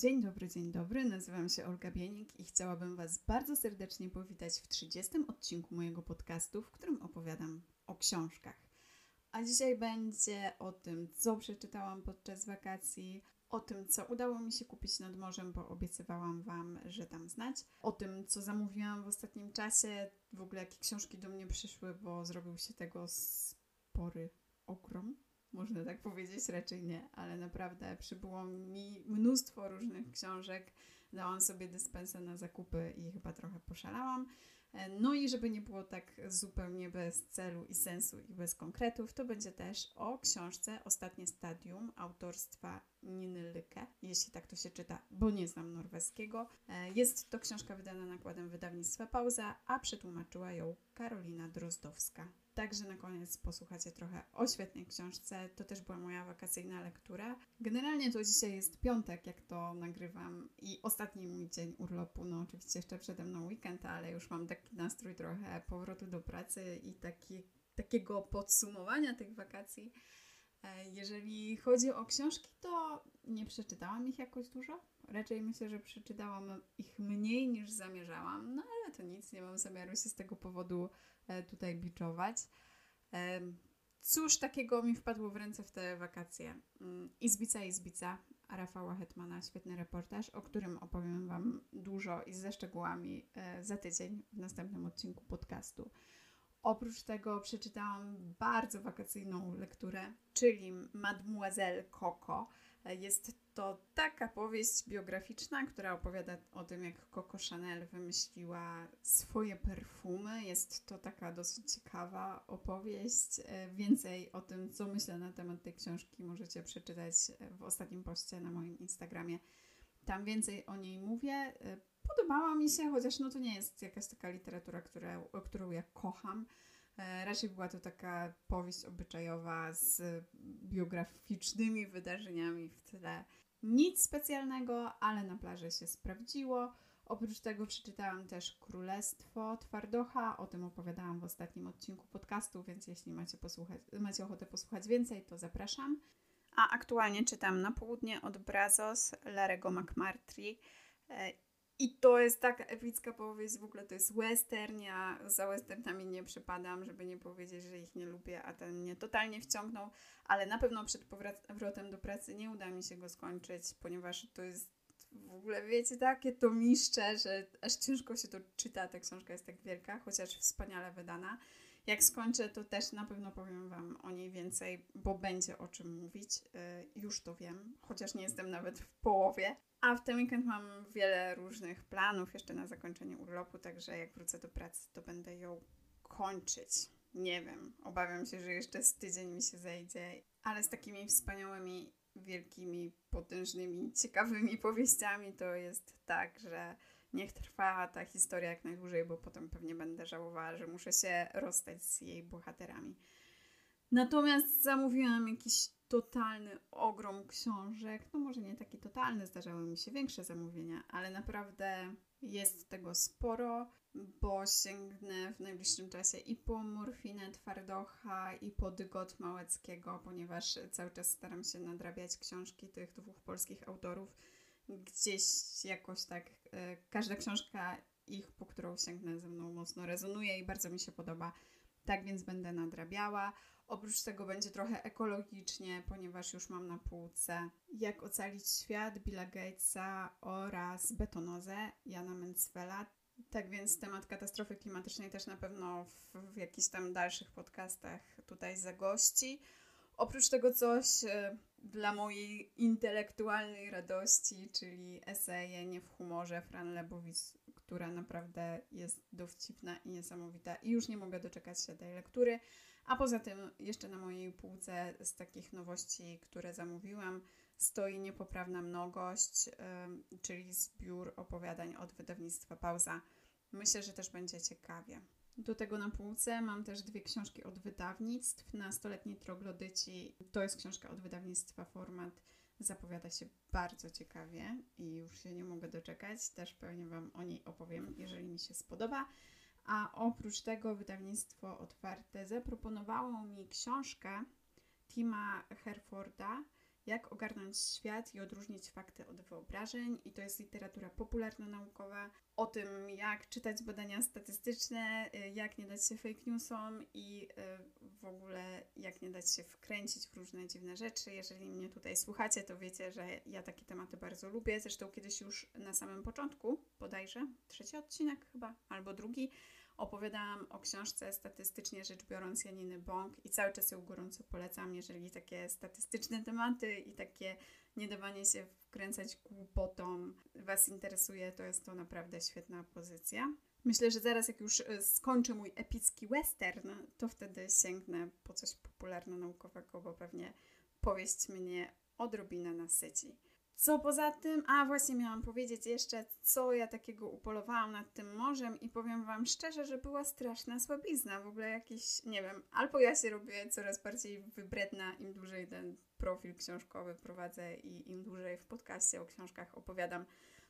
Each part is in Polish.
Dzień dobry, dzień dobry. Nazywam się Olga Bienik i chciałabym Was bardzo serdecznie powitać w 30 odcinku mojego podcastu, w którym opowiadam o książkach. A dzisiaj będzie o tym, co przeczytałam podczas wakacji, o tym, co udało mi się kupić nad morzem, bo obiecywałam Wam, że tam znać, o tym, co zamówiłam w ostatnim czasie, w ogóle jakie książki do mnie przyszły, bo zrobił się tego spory ogrom można tak powiedzieć, raczej nie, ale naprawdę przybyło mi mnóstwo różnych książek. Dałam sobie dyspensę na zakupy i chyba trochę poszalałam. E, no i żeby nie było tak zupełnie bez celu i sensu i bez konkretów, to będzie też o książce Ostatnie Stadium autorstwa Niny Lyke, jeśli tak to się czyta, bo nie znam norweskiego. E, jest to książka wydana nakładem wydawnictwa Pauza, a przetłumaczyła ją Karolina Drozdowska. Także na koniec posłuchacie trochę o świetnej książce. To też była moja wakacyjna lektura. Generalnie to dzisiaj jest piątek, jak to nagrywam i ostatni mój dzień urlopu. No oczywiście jeszcze przede mną weekend, ale już mam taki nastrój trochę powrotu do pracy i taki, takiego podsumowania tych wakacji. E, jeżeli chodzi o książki, to nie przeczytałam ich jakoś dużo. Raczej myślę, że przeczytałam ich mniej niż zamierzałam, no ale to nic, nie mam zamiaru się z tego powodu tutaj biczować. E, cóż takiego mi wpadło w ręce w te wakacje? Mm, Izbica, Izbica Rafała Hetmana, świetny reportaż, o którym opowiem Wam dużo i ze szczegółami e, za tydzień w następnym odcinku podcastu. Oprócz tego przeczytałam bardzo wakacyjną lekturę, czyli Mademoiselle Coco. Jest to taka powieść biograficzna, która opowiada o tym, jak Coco Chanel wymyśliła swoje perfumy. Jest to taka dosyć ciekawa opowieść. E, więcej o tym, co myślę na temat tej książki, możecie przeczytać w ostatnim poście na moim Instagramie. Tam więcej o niej mówię. E, podobała mi się, chociaż no to nie jest jakaś taka literatura, która, którą ja kocham. E, raczej była to taka powieść obyczajowa z biograficznymi wydarzeniami w tle. Nic specjalnego, ale na plaży się sprawdziło. Oprócz tego przeczytałam też Królestwo Twardocha. O tym opowiadałam w ostatnim odcinku podcastu, więc jeśli macie, posłuchać, macie ochotę posłuchać więcej, to zapraszam. A aktualnie czytam Na południe od Brazos Larego McMurtry e, i to jest taka epicka powieść, w ogóle to jest western, ja za westernami nie przypadam, żeby nie powiedzieć, że ich nie lubię, a ten mnie totalnie wciągnął, ale na pewno przed powrotem do pracy nie uda mi się go skończyć, ponieważ to jest w ogóle, wiecie, takie to miszcze, że aż ciężko się to czyta, ta książka jest tak wielka, chociaż wspaniale wydana. Jak skończę, to też na pewno powiem Wam o niej więcej, bo będzie o czym mówić. Y, już to wiem, chociaż nie jestem nawet w połowie. A w ten weekend mam wiele różnych planów jeszcze na zakończenie urlopu, także jak wrócę do pracy, to będę ją kończyć. Nie wiem, obawiam się, że jeszcze z tydzień mi się zejdzie, ale z takimi wspaniałymi, wielkimi, potężnymi, ciekawymi powieściami to jest tak, że niech trwa ta historia jak najdłużej, bo potem pewnie będę żałowała, że muszę się rozstać z jej bohaterami. Natomiast zamówiłam jakiś totalny ogrom książek. No może nie taki totalny, zdarzały mi się większe zamówienia, ale naprawdę jest tego sporo, bo sięgnę w najbliższym czasie i po Morfinę Twardocha, i po Dygot Małeckiego, ponieważ cały czas staram się nadrabiać książki tych dwóch polskich autorów. Gdzieś jakoś tak e, każda książka ich, po którą sięgnę ze mną mocno rezonuje i bardzo mi się podoba. Tak więc będę nadrabiała. Oprócz tego będzie trochę ekologicznie, ponieważ już mam na półce Jak ocalić świat Billa Gatesa oraz Betonozę Jana Mencwela. Tak więc temat katastrofy klimatycznej też na pewno w, w jakichś tam dalszych podcastach tutaj zagości. Oprócz tego coś e, dla mojej intelektualnej radości, czyli eseje Nie w humorze Fran Lebowicz, która naprawdę jest dowcipna i niesamowita i już nie mogę doczekać się tej lektury. A poza tym jeszcze na mojej półce z takich nowości, które zamówiłam, stoi Niepoprawna Mnogość, czyli zbiór opowiadań od wydawnictwa Pauza. Myślę, że też będzie ciekawie. Do tego na półce mam też dwie książki od wydawnictw. Na stoletniej troglodyci to jest książka od wydawnictwa Format. Zapowiada się bardzo ciekawie i już się nie mogę doczekać. Też pewnie Wam o niej opowiem, jeżeli mi się spodoba. A oprócz tego wydawnictwo otwarte zaproponowało mi książkę Tima Herforda jak ogarnąć świat i odróżnić fakty od wyobrażeń. I to jest literatura popularno-naukowa o tym, jak czytać badania statystyczne, y, jak nie dać się fake newsom i y, w ogóle jak nie dać się wkręcić w różne dziwne rzeczy. Jeżeli mnie tutaj słuchacie, to wiecie, że ja takie tematy bardzo lubię. Zresztą kiedyś już na samym początku, bodajże, trzeci odcinek chyba, albo drugi, opowiadałam o książce statystycznie rzecz biorąc Janiny Bąk i cały czas ją gorąco polecam, jeżeli takie statystyczne tematy i takie nie dawanie się wkręcać głupotą Was interesuje, to jest to naprawdę świetna pozycja. Myślę, że zaraz jak już e, skończę mój epicki western, to wtedy sięgnę po coś popularno-naukowego, bo pewnie powieść mnie odrobinę nasyci. Co poza tym, a właśnie miałam powiedzieć jeszcze, co ja takiego upolowałam nad tym morzem i powiem Wam szczerze, że była straszna słabizna, w ogóle jakiś, nie wiem, albo ja się robię coraz bardziej wybredna, im dłużej ten profil książkowy prowadzę i im dłużej w podcaście o książkach opowiadam,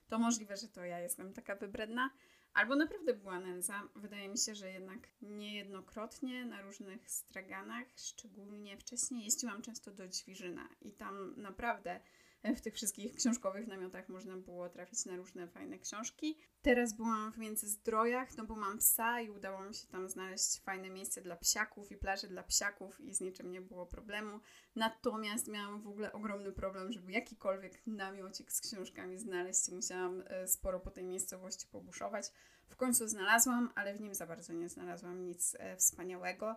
to możliwe, że to ja jestem taka wybredna, albo naprawdę była nędza. Wydaje mi się, że jednak niejednokrotnie na różnych straganach, szczególnie wcześniej jeździłam często do Ćwirzyna i tam naprawdę w tych wszystkich książkowych namiotach można było trafić na różne fajne książki. Teraz byłam w Międzyzdrojach, no bo mam psa i udało mi się tam znaleźć fajne miejsce dla psiaków i plaże dla psiaków i z niczym nie było problemu. Natomiast miałam w ogóle ogromny problem, żeby jakikolwiek namiocik z książkami znaleźć. Musiałam e, sporo po tej miejscowości pobuszować. W końcu znalazłam, ale w nim za bardzo nie znalazłam nic e, wspaniałego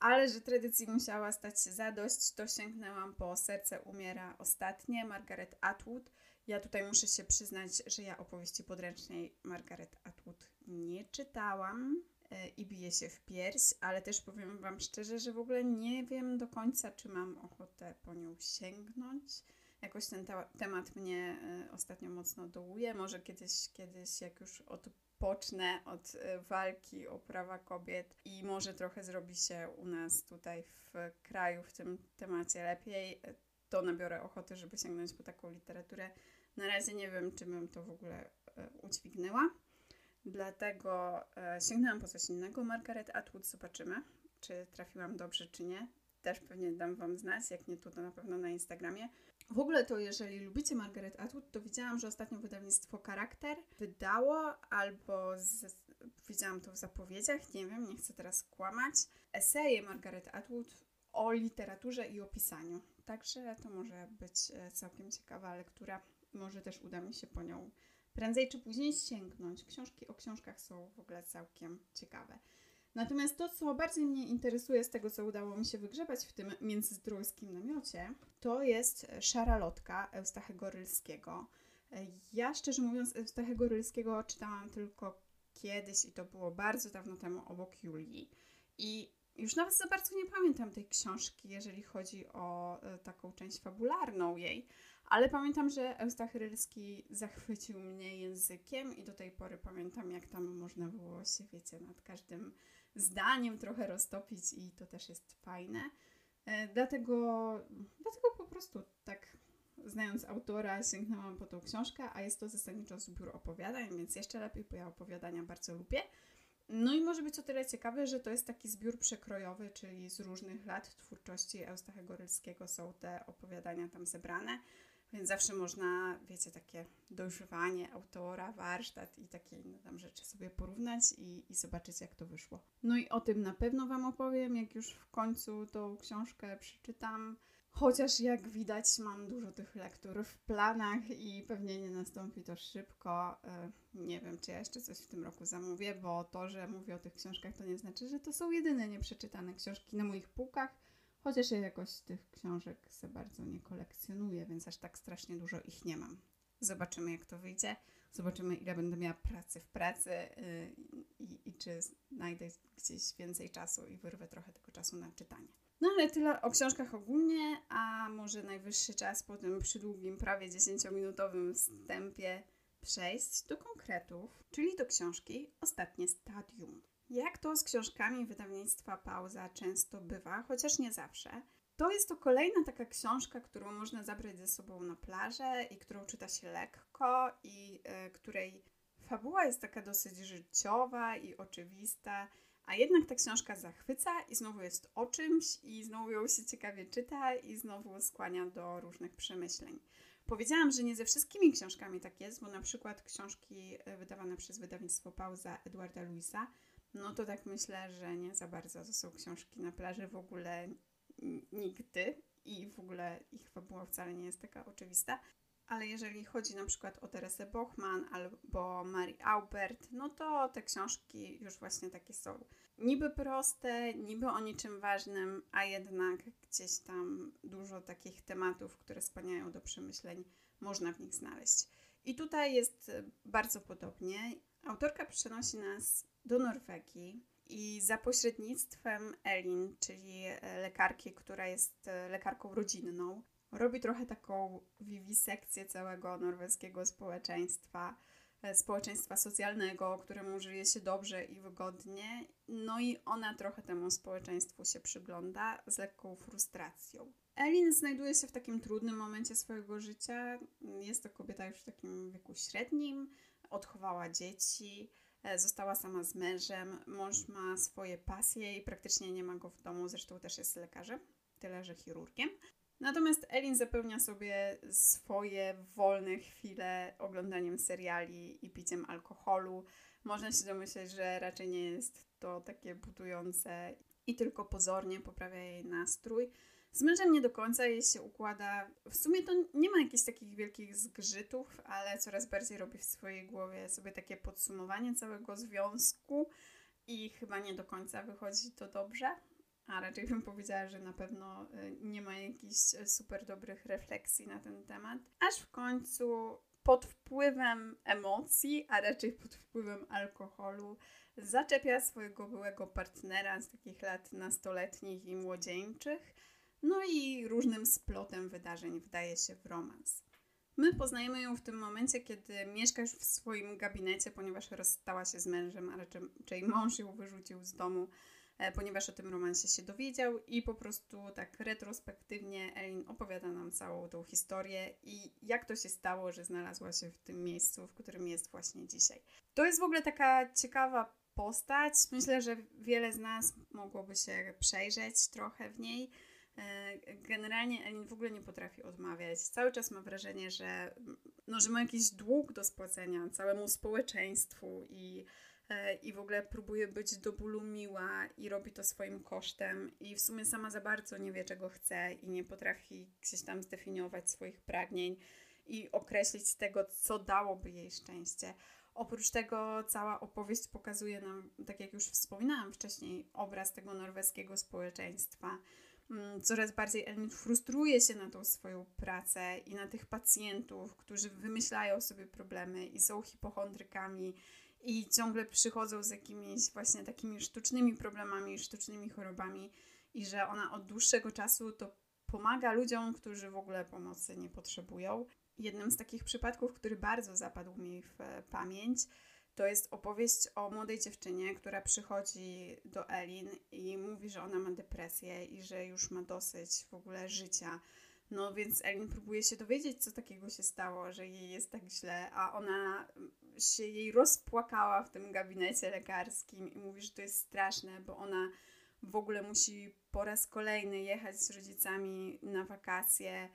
ale że tradycji musiała stać się zadość, to sięgnęłam po Serce umiera ostatnie, Margaret Atwood. Ja tutaj muszę się przyznać, że ja opowieści podręcznej Margaret Atwood nie czytałam e, i bije się w pierś, ale też powiem Wam szczerze, że w ogóle nie wiem do końca, czy mam ochotę po nią sięgnąć. Jakoś ten temat mnie e, ostatnio mocno dołuje. Może kiedyś, kiedyś jak już od pocznę od e, walki o prawa kobiet i może trochę zrobi się u nas tutaj w kraju w tym temacie lepiej, to nabiorę ochoty, żeby sięgnąć po taką literaturę. Na razie nie wiem, czy bym to w ogóle e, udźwignęła. Dlatego e, sięgnęłam po coś innego. Margaret Atwood, zobaczymy, czy trafiłam dobrze, czy nie. Też pewnie dam Wam znać, jak nie tu, to na pewno na Instagramie. W ogóle to jeżeli lubicie Margaret Atwood, to widziałam, że ostatnio wydawnictwo Charakter wydało albo z, widziałam to w zapowiedziach, nie wiem, nie chcę teraz kłamać, eseje Margaret Atwood o literaturze i o pisaniu. Także to może być e, całkiem ciekawa lektura. Może też uda mi się po nią prędzej czy później sięgnąć. Książki o książkach są w ogóle całkiem ciekawe. Natomiast to, co bardziej mnie interesuje z tego, co udało mi się wygrzebać w tym międzyzdrójskim namiocie, to jest Szara Lotka Eustachego Rylskiego. Ja szczerze mówiąc Eustachego Rylskiego czytałam tylko kiedyś i to było bardzo dawno temu obok Julii. I już nawet za bardzo nie pamiętam tej książki, jeżeli chodzi o e, taką część fabularną jej, ale pamiętam, że Eustachy Rylski zachwycił mnie językiem i do tej pory pamiętam, jak tam można było się, wiecie, nad każdym zdaniem trochę roztopić i to też jest fajne. E, dlatego, dlatego po prostu tak znając autora sięgnęłam po tą książkę, a jest to zasadniczo zbiór opowiadań, więc jeszcze lepiej, bo ja opowiadania bardzo lubię. No i może być o tyle ciekawe, że to jest taki zbiór przekrojowy, czyli z różnych lat twórczości Eustachego Rylskiego są te opowiadania tam zebrane. Więc zawsze można, wiecie, takie dojrzewanie autora, warsztat i takie inne tam rzeczy sobie porównać i, i zobaczyć, jak to wyszło. No i o tym na pewno Wam opowiem, jak już w końcu tą książkę przeczytam. Chociaż jak widać, mam dużo tych lektur w planach i pewnie nie nastąpi to szybko. E, nie wiem, czy ja jeszcze coś w tym roku zamówię, bo to, że mówię o tych książkach, to nie znaczy, że to są jedyne nieprzeczytane książki na moich półkach Chociaż ja jakoś tych książek za bardzo nie kolekcjonuję, więc aż tak strasznie dużo ich nie mam. Zobaczymy, jak to wyjdzie. Zobaczymy, ile będę miała pracy w pracy yy, i, i czy znajdę gdzieś więcej czasu i wyrwę trochę tego czasu na czytanie. No ale tyle o książkach ogólnie, a może najwyższy czas po tym przydługim, prawie 10-minutowym wstępie przejść do konkretów, czyli do książki Ostatnie Stadium. Jak to z książkami wydawnictwa Pauza często bywa, chociaż nie zawsze, to jest to kolejna taka książka, którą można zabrać ze sobą na plażę i którą czyta się lekko i y, której fabuła jest taka dosyć życiowa i oczywista, A jednak ta książka zachwyca i znowu jest o czymś i znowu ją się ciekawie czyta i znowu skłania do różnych przemyśleń. Powiedziałam, że nie ze wszystkimi książkami tak jest, bo na przykład książki e, wydawane przez wydawnictwo Pauza Edwarda Luisa, no to tak myślę, że nie za bardzo. To są książki na plaży w ogóle nigdy i w ogóle ich fabuła wcale nie jest taka oczywista. Ale jeżeli chodzi na przykład o Teresę Bochman albo Mary Aubert, no to te książki już właśnie takie są. Niby proste, niby o niczym ważnym, a jednak gdzieś tam dużo takich tematów, które skłaniają do przemyśleń, można w nich znaleźć. I tutaj jest bardzo podobnie. Autorka przenosi nas do Norwegii i za pośrednictwem Elin, czyli lekarki, która jest lekarką rodzinną, robi trochę taką wiwisekcję całego norweskiego społeczeństwa, e, społeczeństwa socjalnego, któremu żyje się dobrze i wygodnie. No i ona trochę temu społeczeństwu się przygląda z lekką frustracją. Elin znajduje się w takim trudnym momencie swojego życia. Jest to kobieta już w takim wieku średnim, odchowała dzieci, e, została sama z mężem, mąż ma swoje pasje i praktycznie nie ma go w domu, zresztą też jest lekarzem, tyle że chirurgiem. Natomiast Elin zapełnia sobie swoje wolne chwile oglądaniem seriali i piciem alkoholu. Można się domyśleć, że raczej nie jest to takie budujące i tylko pozornie poprawia jej nastrój. Z mężem nie do końca jej się układa. W sumie to nie ma jakichś takich wielkich zgrzytów, ale coraz bardziej robi w swojej głowie sobie takie podsumowanie całego związku i chyba nie do końca wychodzi to dobrze a raczej bym powiedziała, że na pewno y, nie ma jakichś super dobrych refleksji na ten temat. Aż w końcu pod wpływem emocji, a raczej pod wpływem alkoholu, zaczepia swojego byłego partnera z takich lat nastoletnich i młodzieńczych, no i różnym splotem wydarzeń wdaje się w romans. My poznajemy ją w tym momencie, kiedy mieszka już w swoim gabinecie, ponieważ rozstała się z mężem, a raczej mąż ją wyrzucił z domu E, ponieważ o tym romansie się dowiedział i po prostu tak retrospektywnie Elin opowiada nam całą tą historię i jak to się stało, że znalazła się w tym miejscu, w którym jest właśnie dzisiaj. To jest w ogóle taka ciekawa postać. Myślę, że wiele z nas mogłoby się przejrzeć trochę w niej. E, generalnie Elin w ogóle nie potrafi odmawiać. Cały czas ma wrażenie, że, no, że ma jakiś dług do spłacenia całemu społeczeństwu i E, i w ogóle próbuje być do bólu miła i robi to swoim kosztem i w sumie sama za bardzo nie wie czego chce i nie potrafi gdzieś tam zdefiniować swoich pragnień i określić tego, co dałoby jej szczęście. Oprócz tego cała opowieść pokazuje nam, tak jak już wspominałam wcześniej, obraz tego norweskiego społeczeństwa. Mm, coraz bardziej Elmin frustruje się na tą swoją pracę i na tych pacjentów, którzy wymyślają sobie problemy i są hipochondrykami i ciągle przychodzą z jakimiś właśnie takimi sztucznymi problemami, sztucznymi chorobami i że ona od dłuższego czasu to pomaga ludziom, którzy w ogóle pomocy nie potrzebują. Jednym z takich przypadków, który bardzo zapadł mi w pamięć, to jest opowieść o młodej dziewczynie, która przychodzi do Elin i mówi, że ona ma depresję i że już ma dosyć w ogóle życia. No więc Elin próbuje się dowiedzieć, co takiego się stało, że jej jest tak źle, a ona się jej rozpłakała w tym gabinecie lekarskim i mówi, że to jest straszne, bo ona w ogóle musi po raz kolejny jechać z rodzicami na wakacje,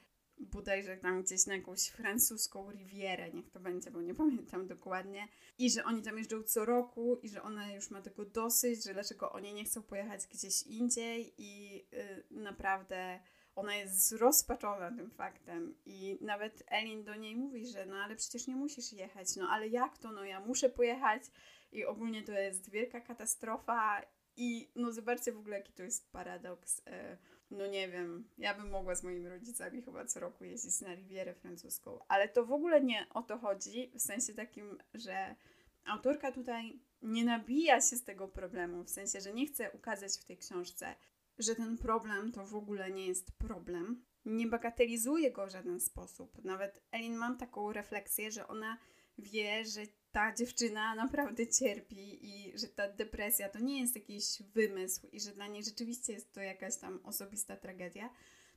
bodajże tam gdzieś na jakąś francuską rivierę, niech to będzie, bo nie pamiętam dokładnie. I że oni tam jeżdżą co roku i że ona już ma tego dosyć, że dlaczego oni nie chcą pojechać gdzieś indziej i yy, naprawdę ona jest zrozpaczona tym faktem i nawet Elin do niej mówi, że no ale przecież nie musisz jechać, no ale jak to, no ja muszę pojechać i ogólnie to jest wielka katastrofa i no zobaczcie w ogóle jaki to jest paradoks. E, no nie wiem, ja bym mogła z moimi rodzicami chyba co roku jeździć na Rivierę francuską, ale to w ogóle nie o to chodzi, w sensie takim, że autorka tutaj nie nabija się z tego problemu, w sensie, że nie chce ukazać w tej książce, że ten problem to w ogóle nie jest problem. Nie bagatelizuje go w żaden sposób. Nawet Elin mam taką refleksję, że ona wie, że ta dziewczyna naprawdę cierpi i że ta depresja to nie jest jakiś wymysł i że dla niej rzeczywiście jest to jakaś tam osobista tragedia,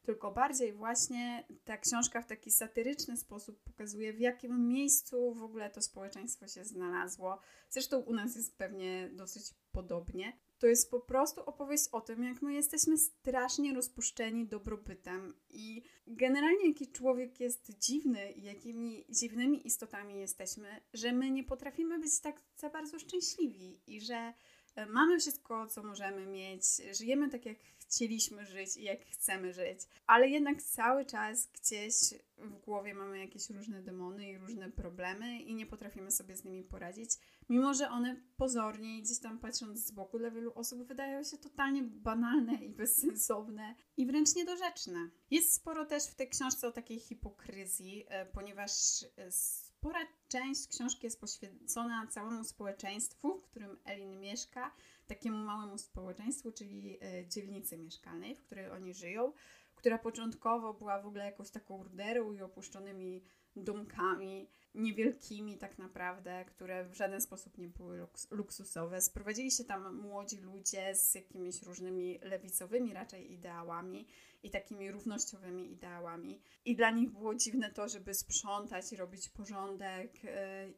tylko bardziej właśnie ta książka w taki satyryczny sposób pokazuje, w jakim miejscu w ogóle to społeczeństwo się znalazło. Zresztą u nas jest pewnie dosyć podobnie. To jest po prostu opowieść o tym, jak my jesteśmy strasznie rozpuszczeni dobrobytem i generalnie jaki człowiek jest dziwny i jakimi dziwnymi istotami jesteśmy, że my nie potrafimy być tak za bardzo szczęśliwi i że e, mamy wszystko, co możemy mieć, żyjemy tak, jak chcieliśmy żyć i jak chcemy żyć, ale jednak cały czas gdzieś w głowie mamy jakieś różne demony i różne problemy i nie potrafimy sobie z nimi poradzić, mimo że one pozornie, gdzieś tam patrząc z boku, dla wielu osób wydają się totalnie banalne i bezsensowne i wręcz niedorzeczne. Jest sporo też w tej książce o takiej hipokryzji, e, ponieważ e, spora część książki jest poświęcona całemu społeczeństwu, w którym Elin mieszka, takiemu małemu społeczeństwu, czyli e, dzielnicy mieszkalnej, w której oni żyją, która początkowo była w ogóle jakąś taką ruderą i opuszczonymi domkami, niewielkimi tak naprawdę, które w żaden sposób nie były luks luksusowe. Sprowadzili się tam młodzi ludzie z jakimiś różnymi lewicowymi raczej ideałami i takimi równościowymi ideałami. I dla nich było dziwne to, żeby sprzątać robić porządek yy,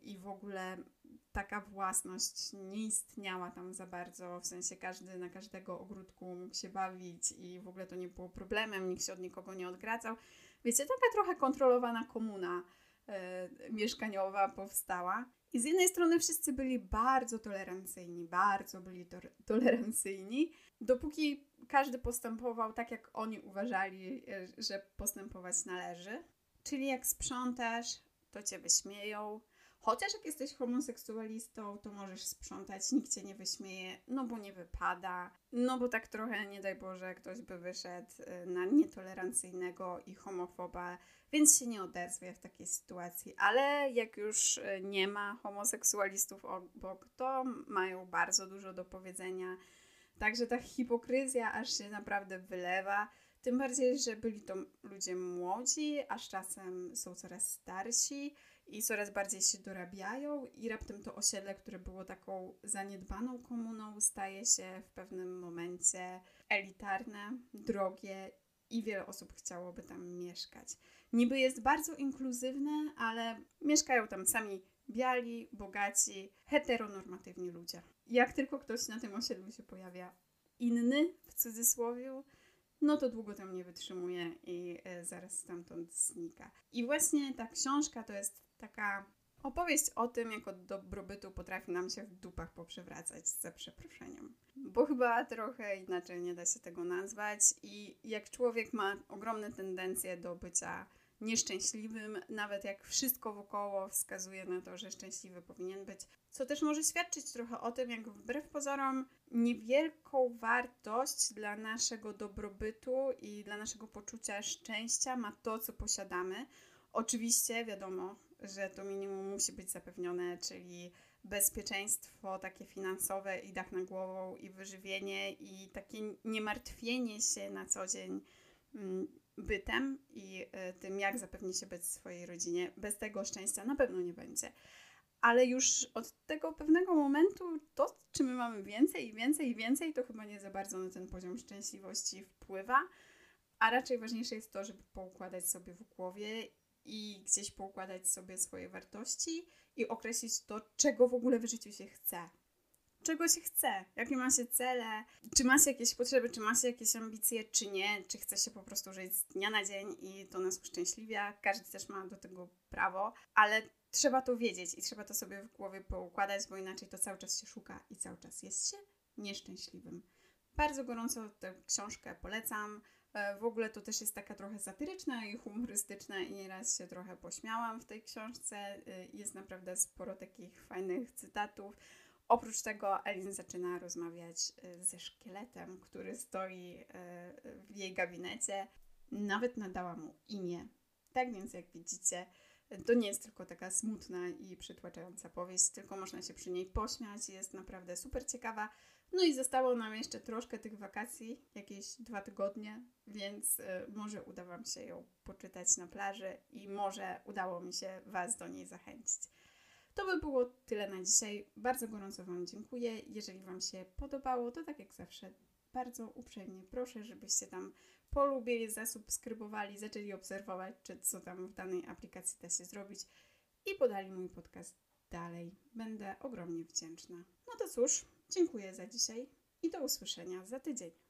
i w ogóle taka własność nie istniała tam za bardzo, w sensie każdy na każdego ogródku mógł się bawić i w ogóle to nie było problemem, nikt się od nikogo nie odgradzał. Wiecie, taka trochę kontrolowana komuna mieszkaniowa powstała. I z jednej strony wszyscy byli bardzo tolerancyjni, bardzo byli to tolerancyjni, dopóki każdy postępował tak, jak oni uważali, e, że postępować należy. Czyli jak sprzątasz, to cię wyśmieją, Chociaż jak jesteś homoseksualistą, to możesz sprzątać, nikt cię nie wyśmieje, no bo nie wypada, no bo tak trochę, nie daj Boże, ktoś by wyszedł y, na nietolerancyjnego i homofoba, więc się nie odezwie w takiej sytuacji. Ale jak już y, nie ma homoseksualistów obok, to mają bardzo dużo do powiedzenia. Także ta hipokryzja aż się naprawdę wylewa. Tym bardziej, że byli to ludzie młodzi, aż czasem są coraz starsi i coraz bardziej się dorabiają i raptem to osiedle, które było taką zaniedbaną komuną, staje się w pewnym momencie elitarne, drogie i wiele osób chciałoby tam mieszkać. Niby jest bardzo inkluzywne, ale mieszkają tam sami biali, bogaci, heteronormatywni ludzie. Jak tylko ktoś na tym osiedlu się pojawia inny, w cudzysłowie, no to długo tam nie wytrzymuje i e, zaraz stamtąd znika. I właśnie ta książka to jest taka opowieść o tym, jak od dobrobytu potrafi nam się w dupach poprzewracać, za przeproszeniem. Bo chyba trochę inaczej nie da się tego nazwać i jak człowiek ma ogromne tendencje do bycia nieszczęśliwym, nawet jak wszystko wokoło wskazuje na to, że szczęśliwy powinien być, co też może świadczyć trochę o tym, jak wbrew pozorom niewielką wartość dla naszego dobrobytu i dla naszego poczucia szczęścia ma to, co posiadamy. Oczywiście wiadomo, że to minimum musi być zapewnione, czyli bezpieczeństwo takie finansowe i dach na głową i wyżywienie i takie niemartwienie się na co dzień mm, bytem i y, tym, jak zapewnić się być swojej rodzinie. Bez tego szczęścia na pewno nie będzie. Ale już od tego pewnego momentu to, czy my mamy więcej i więcej i więcej, to chyba nie za bardzo na ten poziom szczęśliwości wpływa. A raczej ważniejsze jest to, żeby poukładać sobie w głowie i gdzieś poukładać sobie swoje wartości i określić to, czego w ogóle w życiu się chce. Czego się chce, jakie ma się cele, czy ma się jakieś potrzeby, czy ma się jakieś ambicje, czy nie, czy chce się po prostu żyć z dnia na dzień i to nas uszczęśliwia. Każdy też ma do tego prawo, ale trzeba to wiedzieć i trzeba to sobie w głowie poukładać, bo inaczej to cały czas się szuka i cały czas jest się nieszczęśliwym. Bardzo gorąco tę książkę polecam. E, w ogóle to też jest taka trochę satyryczna i humorystyczna i nieraz się trochę pośmiałam w tej książce. E, jest naprawdę sporo takich fajnych cytatów. Oprócz tego Elin zaczyna rozmawiać e, ze szkieletem, który stoi w jej gabinecie. Nawet nadała mu imię. Tak więc, jak widzicie, to nie jest tylko taka smutna i przytłaczająca powieść, tylko można się przy niej pośmiać. Jest naprawdę super ciekawa. No i zostało nam jeszcze troszkę tych wakacji, jakieś dwa tygodnie, więc y, może uda Wam się ją poczytać na plaży i może udało mi się Was do niej zachęcić. To by było tyle na dzisiaj. Bardzo gorąco Wam dziękuję. Jeżeli Wam się podobało, to tak jak zawsze bardzo uprzejmie proszę, żebyście tam polubili, zasubskrybowali, zaczęli obserwować, czy co tam w danej aplikacji da się zrobić i podali mój podcast dalej. Będę ogromnie wdzięczna. No to cóż, dziękuję za dzisiaj. i do usłyszenia za tydzień.